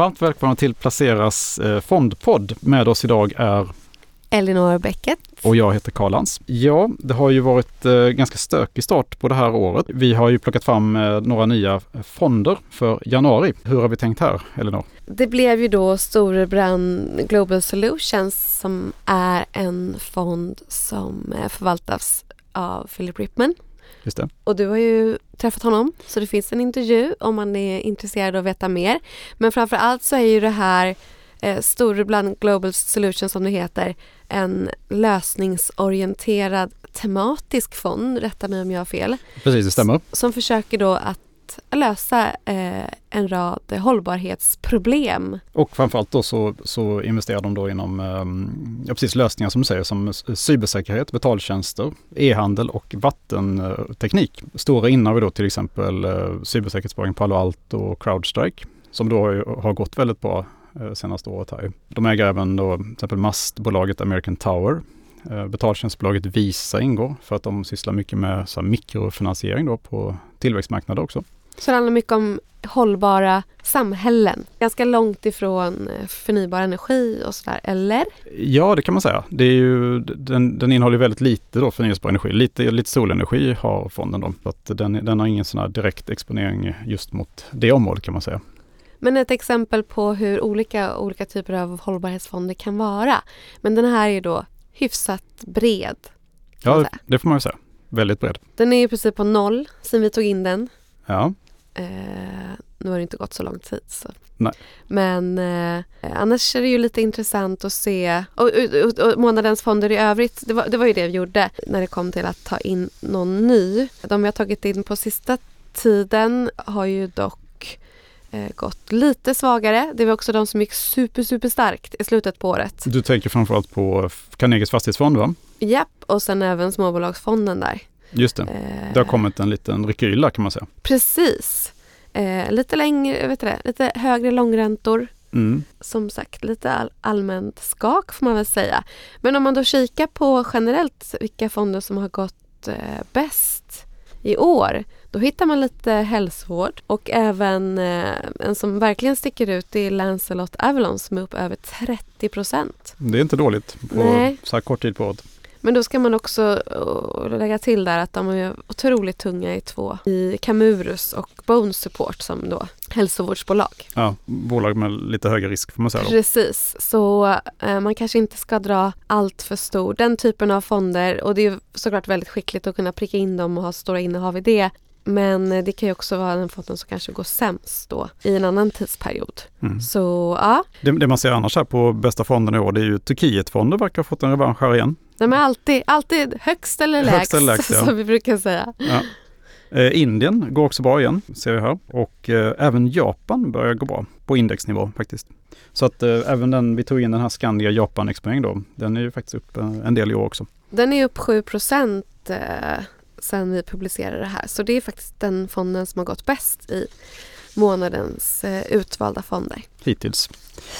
Varmt välkomna till Placeras eh, fondpodd. Med oss idag är Elinor Bäcket. Och jag heter Karl Lans. Ja, det har ju varit eh, ganska stökig start på det här året. Vi har ju plockat fram eh, några nya fonder för januari. Hur har vi tänkt här, Elinor? Det blev ju då Storebrand Global Solutions som är en fond som förvaltas av Philip Ripman. Just det. Och du har ju träffat honom så det finns en intervju om man är intresserad av att veta mer. Men framför allt så är ju det här eh, Storebrand Global Solutions som det heter en lösningsorienterad tematisk fond, rätta mig om jag har fel. Precis, det stämmer. Som försöker då att lösa eh, en rad hållbarhetsproblem. Och framförallt då så, så investerar de då inom eh, ja, precis lösningar som du säger som cybersäkerhet, betaltjänster, e-handel och vattenteknik. Stora innehav då till exempel eh, cybersäkerhetsbolagen Palo Alto och Crowdstrike som då har gått väldigt bra eh, senaste året här. De äger även då till exempel mastbolaget American Tower. Eh, betaltjänstbolaget Visa ingår för att de sysslar mycket med så mikrofinansiering då på tillväxtmarknader också. Så det handlar mycket om hållbara samhällen. Ganska långt ifrån eh, förnybar energi och sådär, eller? Ja, det kan man säga. Det är ju, den, den innehåller väldigt lite då förnyelsebar energi. Lite, lite solenergi har fonden då. Så att den, den har ingen sån direkt exponering just mot det området kan man säga. Men ett exempel på hur olika, olika typer av hållbarhetsfonder kan vara. Men den här är då hyfsat bred. Ja, det får man ju säga. Väldigt bred. Den är i princip på noll sen vi tog in den. Ja. Eh, nu har det inte gått så lång tid. Så. Nej. Men eh, annars är det ju lite intressant att se och, och, och, månadens fonder i övrigt. Det var, det var ju det vi gjorde när det kom till att ta in någon ny. De vi har tagit in på sista tiden har ju dock eh, gått lite svagare. Det var också de som gick super, super starkt i slutet på året. Du tänker framförallt på Carnegies fastighetsfond va? Japp, och sen även småbolagsfonden där. Just det. Eh, det har kommit en liten rekyl där kan man säga. Precis. Eh, lite längre, vet det, lite högre långräntor. Mm. Som sagt, lite all, allmänt skak får man väl säga. Men om man då kikar på generellt vilka fonder som har gått eh, bäst i år då hittar man lite hälsovård och även eh, en som verkligen sticker ut är Lancelot Avalon som är upp över 30 procent. Det är inte dåligt på Nej. så här kort tid på året. Men då ska man också lägga till där att de är otroligt tunga i två. I Camurus och Bone Support som då hälsovårdsbolag. Ja, bolag med lite högre risk får man säga. Då. Precis, så eh, man kanske inte ska dra allt för stor. Den typen av fonder och det är såklart väldigt skickligt att kunna pricka in dem och ha stora innehav i det. Men det kan ju också vara den fonden som kanske går sämst då i en annan tidsperiod. Mm. Så ja. Det, det, man ser annars här på bästa fonden i år det är ju Turkietfonder verkar ha fått en revansch här igen. De är alltid, alltid högst eller lägst, högst eller lägst ja. som vi brukar säga. Ja. Eh, Indien går också bra igen, ser vi här. Och eh, även Japan börjar gå bra på indexnivå faktiskt. Så att eh, även den, vi tog in den här Skandia Japan-exponeringen då, den är ju faktiskt upp eh, en del i år också. Den är upp 7 procent eh, sen vi publicerade det här. Så det är faktiskt den fonden som har gått bäst i månadens eh, utvalda fonder. Hittills.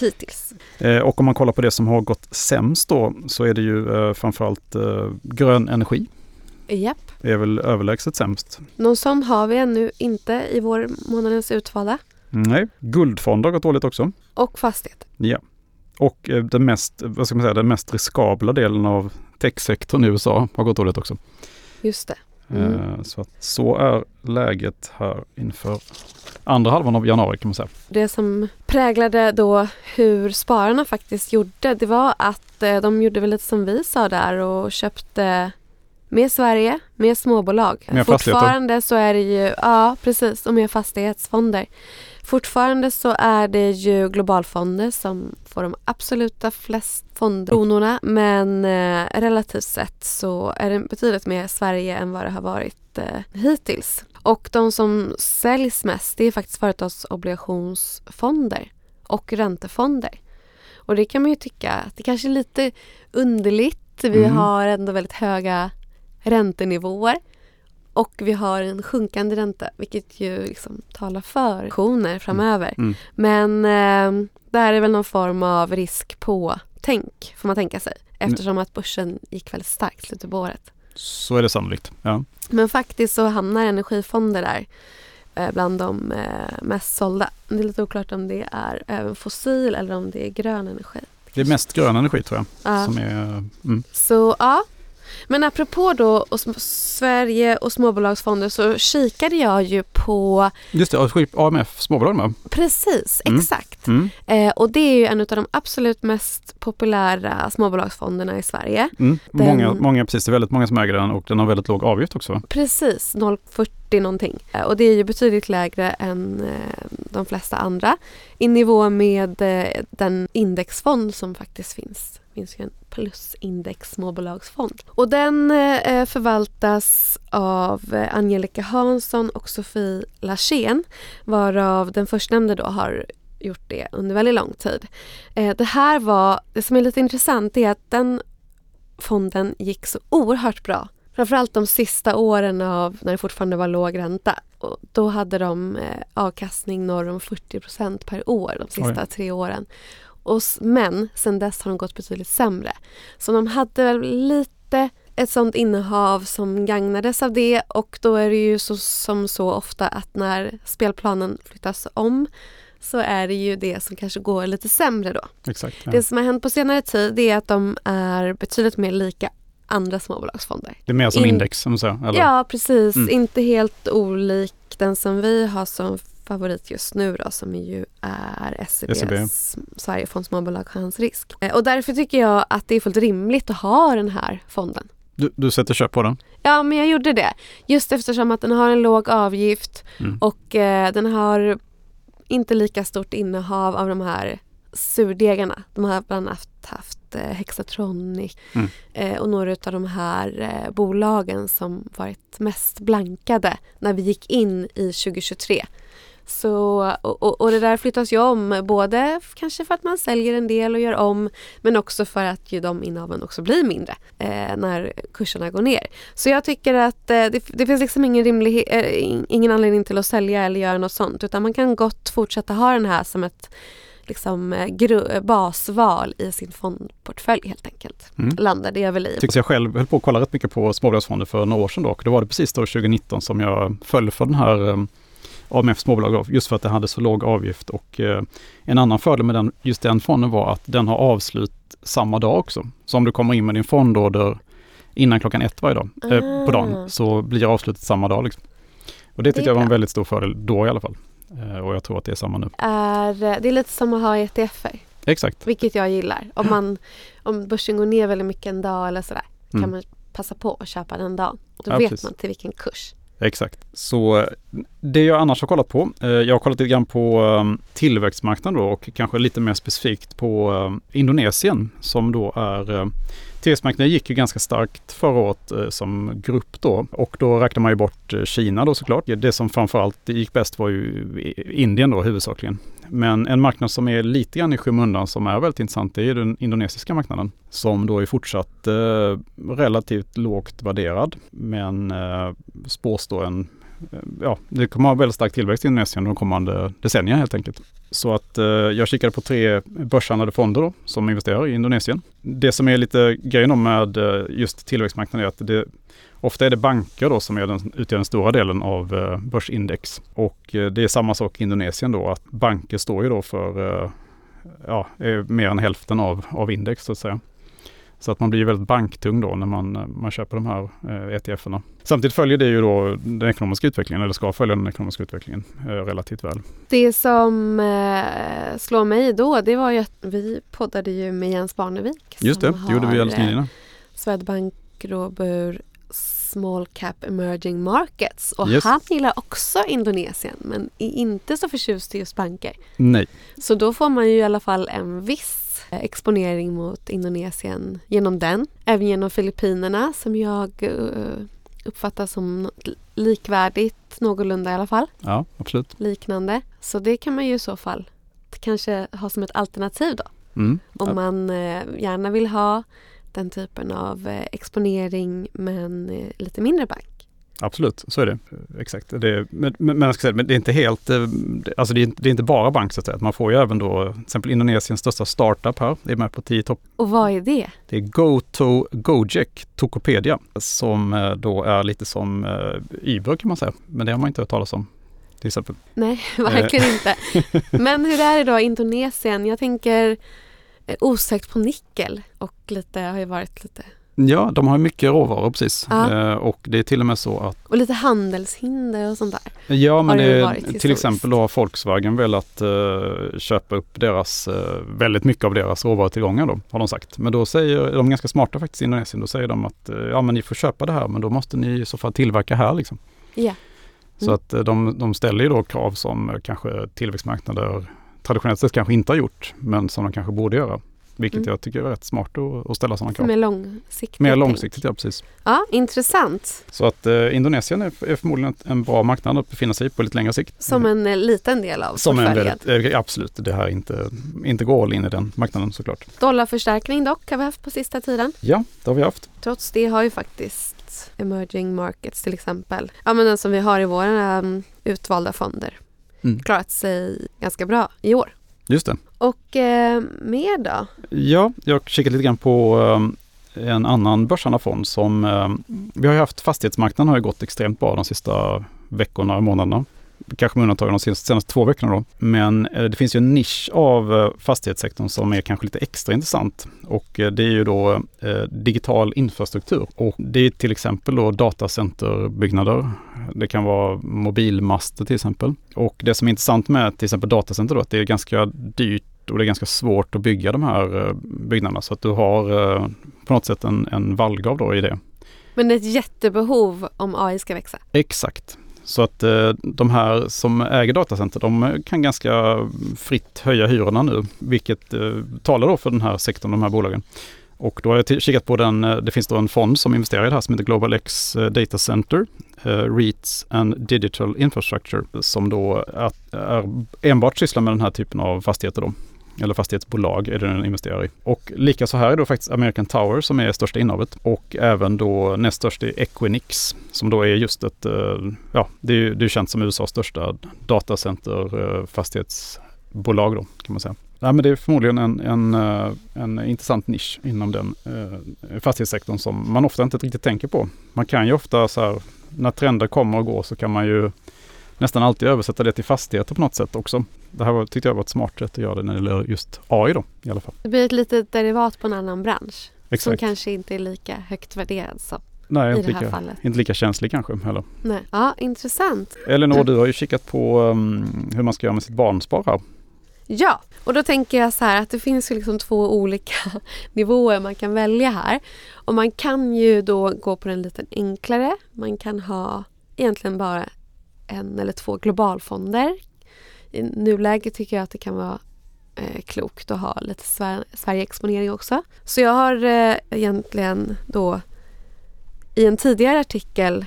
Hittills. Eh, och om man kollar på det som har gått sämst då så är det ju eh, framförallt grön energi. Japp. Det är väl överlägset sämst. Någon sån har vi ännu inte i vår månadens utvalda. Nej, guldfonder har gått dåligt också. Och fastighet. Ja. Och den mest, vad ska man säga, den mest riskabla delen av techsektorn i USA har gått dåligt också. Just det. Mm. Eh, så, att, så är läget här inför andra halvan av januari kan man säga. Det som präglade då hur spararna faktiskt gjorde det var att eh, de gjorde väl lite som vi sa där och köpte mer Sverige, mer småbolag. Mer Fortfarande så är det ju, ja precis, och mer fastighetsfonder. Fortfarande så är det ju globalfonder som får de absoluta flest fondkronorna men eh, relativt sett så är det betydligt mer Sverige än vad det har varit eh, hittills. Och de som säljs mest det är faktiskt företagsobligationsfonder och räntefonder. Och det kan man ju tycka att det kanske är lite underligt. Vi mm. har ändå väldigt höga räntenivåer. Och vi har en sjunkande ränta vilket ju liksom talar för optioner framöver. Mm. Mm. Men eh, det här är väl någon form av risk på tänk får man tänka sig. Eftersom att börsen gick väldigt starkt slutet på året. Så är det sannolikt. Ja. Men faktiskt så hamnar energifonder där eh, bland de eh, mest sålda. Det är lite oklart om det är även fossil eller om det är grön energi. Det är mest grön energi tror jag. Ja. Som är, mm. Så ja. Men apropå då och Sverige och småbolagsfonder så kikade jag ju på Just det, AMF småbolag med. precis, Mm. exakt. Mm. Eh, och det är ju en av de absolut mest populära småbolagsfonderna i Sverige. Mm. Den- Många, många, precis, det är väldigt många som äger den och den har väldigt låg avgift också. Precis, 0,40 någonting. Eh, Och det är ju betydligt lägre än eh, de flesta andra. I nivå med eh, den indexfond som faktiskt finns. Finns ju en plusindex småbolagsfond. Och den eh, förvaltas av eh, Angelica Hansson och Sofie Larsén varav den förstnämnde då har gjort det under väldigt lång tid. Eh, det här var, det som är lite intressant är att den fonden gick så oerhört bra. Framförallt de sista åren av när det fortfarande var låg ränta. Och då hade de eh, avkastning norr om 40% per år de sista Oj. tre åren. Och, men sen dess har de gått betydligt sämre. Så de hade väl lite ett sånt innehav som gagnades av det och då är det ju så, som så ofta att när spelplanen flyttas om så är det ju det som kanske går lite sämre då. Exakt. Ja. Det som har hänt på senare tid är att de är betydligt mer lika andra småbolagsfonder. Det är mer som in- index, som säger. Eller? Ja, precis. Mm. Inte helt olik den som vi har som favorit just nu då, som ju är SEBs SEB. Sverigefond Småbolag Chans Risk. Eh, Och därför tycker jag att det är fullt rimligt att ha den här fonden. Du, du sätter köp på den? Ja, men jag gjorde det. Just eftersom att den har en låg avgift Mm. och eh, den har inte lika stort innehav av de här surdegarna. De har bland annat haft eh, Hexatronic Mm. eh, och några av de här eh, bolagen som varit mest blankade när vi gick in i 2023. Så, och, och, det där flyttas ju om, både kanske för att man säljer en del och gör om men också för att ju de innehaven också blir mindre eh, när kurserna går ner. Så jag tycker att eh, det, det finns liksom ingen, rimlig, eh, in- ingen anledning till att sälja eller göra något sånt utan man kan gott fortsätta ha den här som ett liksom, eh, eh, basval i sin fondportfölj helt enkelt. Mm. Landar det väl i. Tycker jag själv höll på att kolla rätt mycket på småbolagsfonder för några år sedan då. Och då var det precis då 2019 som jag föll för den här um, AMF småbolag just för att det hade så låg avgift. Och eh, en annan fördel med den, just den fonden var att den har avslut samma dag också. Så om du kommer in med din fondorder innan klockan ett varje dag, eh, på Ah. dagen, så blir avslutet samma dag. Liksom. Och det Det tyckte jag var en väldigt stor fördel då i alla fall. Eh, och jag tror att det är samma nu. Är, det är lite som att ha ETFer, Exakt. vilket jag gillar. Om, man, om börsen går ner väldigt mycket en dag eller sådär Mm. kan man passa på att köpa den dagen. Då Ja, vet precis. man till vilken kurs. Exakt. Så det jag annars har kollat på, eh, jag har kollat lite grann på ehm, tillväxtmarknaden då och kanske lite mer specifikt på ehm, Indonesien som då är ehm, Tillväxtmarknaden gick ju ganska starkt förra året eh, som grupp då och då räknar man ju bort eh, Kina då såklart. Det som framförallt gick bäst var ju Indien då huvudsakligen. Men en marknad som är lite grann i skymundan som är väldigt intressant det är ju den indonesiska marknaden som då är fortsatt eh, relativt lågt värderad men eh, spås då en Eh, ja, det kommer att ha väldigt stark tillväxt i Indonesien de kommande decennierna helt enkelt. Så att eh, jag kikade på tre börshandlade fonder då, som investerar i Indonesien. Det som är lite grejen om med eh, just tillväxtmarknaden är att det Ofta är det banker då som är den, utgör den stora delen av eh, börsindex. Och eh, det är samma sak i Indonesien då att banker står ju då för eh, ja, eh, mer än hälften av, av index så att säga. Så att man blir väldigt banktung då när man, man köper de här eh, ETFerna. Samtidigt följer det ju då den ekonomiska utvecklingen, eller ska följa den ekonomiska utvecklingen eh, relativt väl. Det som eh, slår mig då det var ju att vi poddade ju med Jens Barnevik. Just det, det gjorde vi alldeles nyligen. Swedbank Robur Small Cap Emerging Markets och Yes. han gillar också Indonesien men är inte så förtjust i just banker. Nej, Så då får man ju i alla fall en viss exponering mot Indonesien genom den. Även genom Filippinerna som jag eh, uppfattar som likvärdigt någorlunda i alla fall. ja absolut. Liknande. Så det kan man ju i så fall kanske ha som ett alternativ då. Mm. Om man eh, gärna vill ha den typen av eh, exponering men eh, lite mindre bank. Absolut, så är det. Exakt. Det, men, men, säga, men det är inte helt, eh, alltså det är, inte- det är inte bara bank så att säga. Man får ju även då, till exempel Indonesiens största startup här, är med på 10 topp. Och vad är det? Det är GoTo Gojek Tokopedia som eh, då är lite som eh, Uber kan man säga. Men det har man inte hört talas om. till exempel. Nej, verkligen inte. Men hur är det då Indonesien? Jag tänker osäkert på nickel och lite, har ju varit lite Ja, de har mycket råvaror precis. Ja. Eh, och det är till och med så att och lite handelshinder och sånt där. Ja, men det det, till exempel då har Volkswagen velat eh, köpa upp deras, eh, väldigt mycket av deras råvarutillgångar då, har de sagt. Men då säger de är ganska smarta faktiskt i Indonesien, då säger de att eh, ja men ni får köpa det här men då måste ni i så fall tillverka här liksom. Ja. Så Mm. att eh, de, de ställer ju då krav som kanske tillväxtmarknader traditionellt sett kanske inte har gjort, men som de kanske borde göra. Vilket Mm. jag tycker är rätt smart att, att ställa sådana krav. Mer långsiktigt. Mer långsiktigt, ja precis. Ja, intressant. Så att eh, Indonesien är, är förmodligen en bra marknad att befinna sig i på lite längre sikt. Som en eh, liten del av Som en väldigt, eh, absolut, det här är inte, inte går all in i den marknaden såklart. Dollarförstärkning dock har vi haft på sista tiden. Ja, det har vi haft. Trots det har ju faktiskt emerging markets till exempel, ja men den som vi har i våra um, utvalda fonder, Mm. klarat sig ganska bra i år. Just det. Och eh, mer då? Ja, jag kikat lite grann på eh, en annan börshandlad fond som, eh, vi har ju haft fastighetsmarknaden har ju gått extremt bra de sista veckorna och månaderna. Kanske med undantag av de senaste, senaste två veckorna då. Men eh, det finns ju en nisch av eh, fastighetssektorn som är kanske lite extra intressant. Och eh, det är ju då digital infrastruktur. Och det är till exempel då datacenterbyggnader. Det kan vara mobilmaster till exempel. Och det som är intressant med till exempel datacenter då, att det är ganska dyrt och det är ganska svårt att bygga de här byggnaderna. Så att du har på något sätt en, en vallgrav då i det. Men det är ett jättebehov om AI ska växa. Exakt. Så att eh, de här som äger datacenter, de kan ganska fritt höja hyrorna nu, vilket eh, talar då för den här sektorn, de här bolagen. Och då har jag kikat på den, eh, det finns då en fond som investerar i det här som heter Global X Data Center, REITs and Digital Infrastructure, som då är, är enbart sysslar med den här typen av fastigheter då. Eller fastighetsbolag är det den investerar i. Och lika så här är då faktiskt American Tower som är största innehavet. Och även då näst störst är Equinix som då är just ett, eh, ja det är ju det är känt som USAs största datacenter eh, fastighetsbolag då kan man säga. Nej, men det är förmodligen en, en, eh, en intressant nisch inom den eh, fastighetssektorn som man ofta inte riktigt tänker på. Man kan ju ofta så här, när trender kommer och går så kan man ju nästan alltid översätta det till fastigheter på något sätt också. Det här var, tyckte jag var ett smart sätt att göra det när det gäller just AI då i alla fall. Det blir ett litet derivat på en annan bransch som Exakt. kanske inte är lika högt värderad som Nej, i inte lika, fallet. inte lika känslig kanske heller. Nej. Ja, intressant. Elinor, du har ju kikat på um, hur man ska göra med sitt barnspar här. Ja, och då tänker jag så här att det finns ju liksom två olika nivåer man kan välja här. Och man kan ju då gå på den lite enklare. Man kan ha egentligen bara en eller två globalfonder. I nuläget tycker jag att det kan vara eh, klokt att ha lite Sver- Sverige-exponering också. Så jag har eh, egentligen då i en tidigare artikel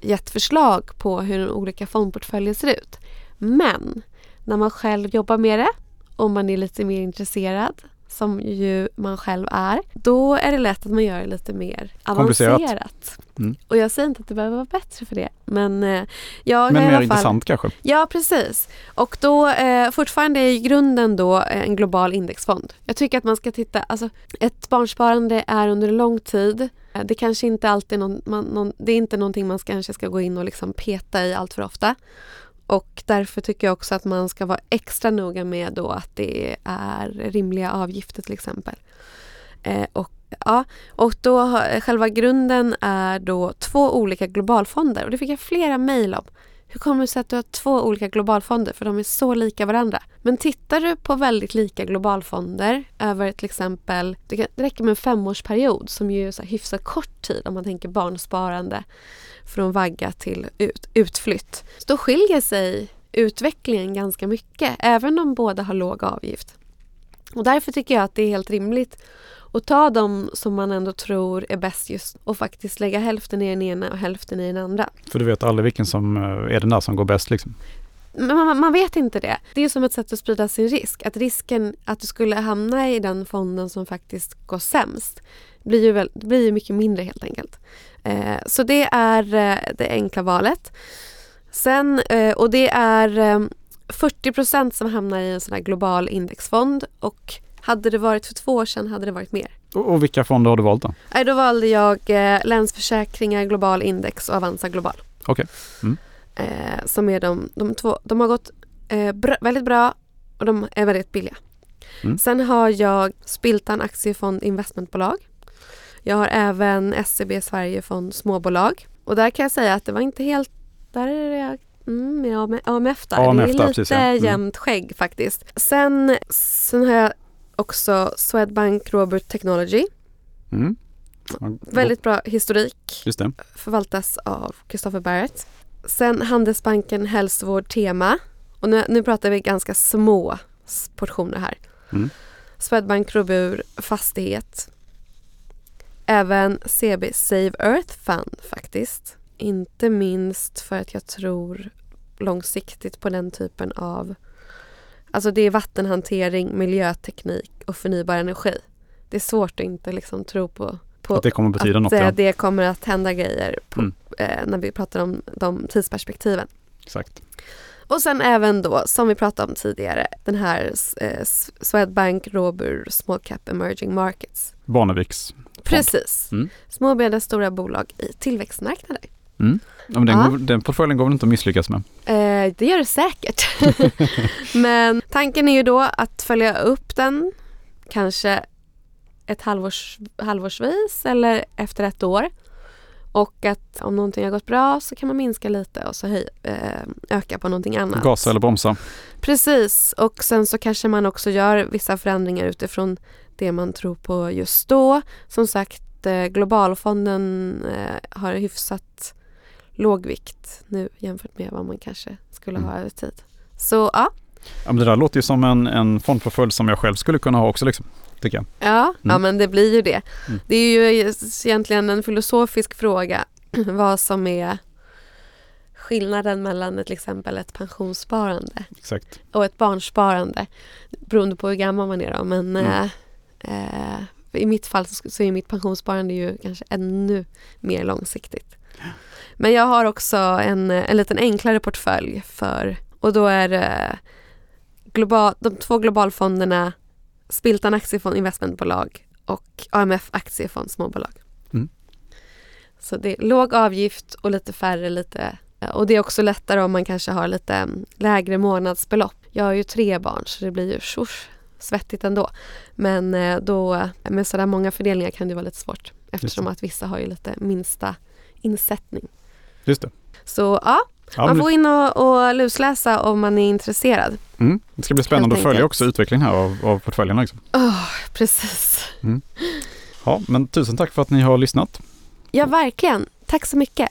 gett förslag på hur olika fondportföljer ser ut. Men när man själv jobbar med det, om man är lite mer intresserad, som ju man själv är, då är det lätt att man gör det lite mer avancerat. Mm. Och jag säger inte att det behöver vara bättre för det, men eh, jag Men i mer fall... intressant kanske. Ja, precis. Och då eh, fortfarande är ju grunden då eh, en global indexfond. Jag tycker att man ska titta, alltså ett barnsparande är under lång tid. Eh, Det kanske inte alltid är någon, man, någon, det är inte någonting man ska, kanske ska gå in och liksom peta i allt för ofta. Och därför tycker jag också att man ska vara extra noga med då att det är rimliga avgifter till exempel. Eh, och, ja, och då själva grunden är då två olika globalfonder och det fick jag flera mejl om. Hur kommer det sig att du har två olika globalfonder för de är så lika varandra? Men tittar du på väldigt lika globalfonder över till exempel, det, kan, det räcker med en femårsperiod som ju är så hyfsat kort tid om man tänker barnsparande från vagga till ut, utflytt. Så då skiljer sig utvecklingen ganska mycket även om båda har låg avgift. Och därför tycker jag att det är helt rimligt att ta de som man ändå tror är bäst just och faktiskt lägga hälften i den ena och hälften i den andra. För du vet aldrig vilken som eh, är den där som går bäst liksom. Men man, man vet inte det. Det är som ett sätt att sprida sin risk. Att risken att du skulle hamna i den fonden som faktiskt går sämst blir ju, väl, blir ju mycket mindre helt enkelt. Eh, så det är eh, det enkla valet. Sen, eh, och det är eh, 40% som hamnar i en sån här global indexfond och hade det varit för två år sedan hade det varit mer. Och, och vilka fonder har du valt då? Nej, då valde jag eh, Länsförsäkringar Global Index och Avanza Global. Okej. Mm. Eh, som är de, de två, de har gått eh, bra, väldigt bra och de är väldigt billiga. Mm. Sen har jag Spiltan Aktiefond Investmentbolag. Jag har även SCB Sverigefond Småbolag. Och där kan jag säga att det var inte helt, där är det mm, med AMF där. AMF det är lite precis, ja. Mm. jämnt skägg faktiskt. Sen, sen har jag också Swedbank Robert Technology. Mm. Ja, Väldigt bra historik. Just det. Förvaltas av Christopher Barrett. Sen Handelsbanken Hälsovård Tema. Och nu, nu pratar vi ganska små portioner här. Mm. Swedbank Robur Fastighet. Även CB Save Earth Fund faktiskt. Inte minst för att jag tror långsiktigt på den typen av Alltså det är vattenhantering, miljöteknik och förnybar energi. Det är svårt att inte liksom tro på, på Att det kommer betyda att något. eh, Ja. det kommer att hända grejer på, Mm. eh, när vi pratar om de tidsperspektiven. Exakt. Och sen även då, som vi pratade om tidigare, den här eh, Swedbank Robur Small Cap Emerging Markets. Barneviks. Precis. Mm. Små och medelstora bolag i tillväxtmarknader. Mm. Men den, Ja. Går, den portföljen går väl inte att misslyckas med? Eh, det gör det säkert. Men tanken är ju då att följa upp den kanske ett halvårs, halvårsvis eller efter ett år. Och att om någonting har gått bra så kan man minska lite och så höj, eh, öka på någonting annat. Gasa eller bromsa? Precis, och sen så kanske man också gör vissa förändringar utifrån det man tror på just då. Som sagt, eh, globalfonden eh, har hyfsat låg vikt nu jämfört med vad man kanske skulle ha Mm. över tid. Så ja, Ja, men det där låter ju som en, en fondportfölj som jag själv skulle kunna ha också liksom, tycker jag. ja, ja Mm. men det blir ju det. Mm. Det är ju egentligen en filosofisk fråga vad som är skillnaden mellan till exempel ett pensionssparande Exakt. och ett barnsparande beroende på hur gammal man är då. Men Mm. eh, eh, i mitt fall så, så är mitt pensionssparande ju kanske ännu mer långsiktigt. Men jag har också en, en liten enklare portfölj för och då är det global, de två globalfonderna Spiltan Aktiefond Investmentbolag och AMF Aktiefond Småbolag. Mm. Så det är låg avgift och lite färre lite och det är också lättare om man kanske har lite mm, lägre månadsbelopp. Jag har ju tre barn så det blir ju tjors, svettigt ändå. Men eh, då med sådär många fördelningar kan det vara lite svårt eftersom att vissa har ju lite minsta insättning. Just det. Så ja, Ja, man får in och, och lusläsa om man är intresserad. mm, det ska bli spännande att följa också utvecklingen här av, av portföljerna. Liksom. Oh, precis. Ja, men tusen tack för att ni har lyssnat. Ja, verkligen. Tack så mycket.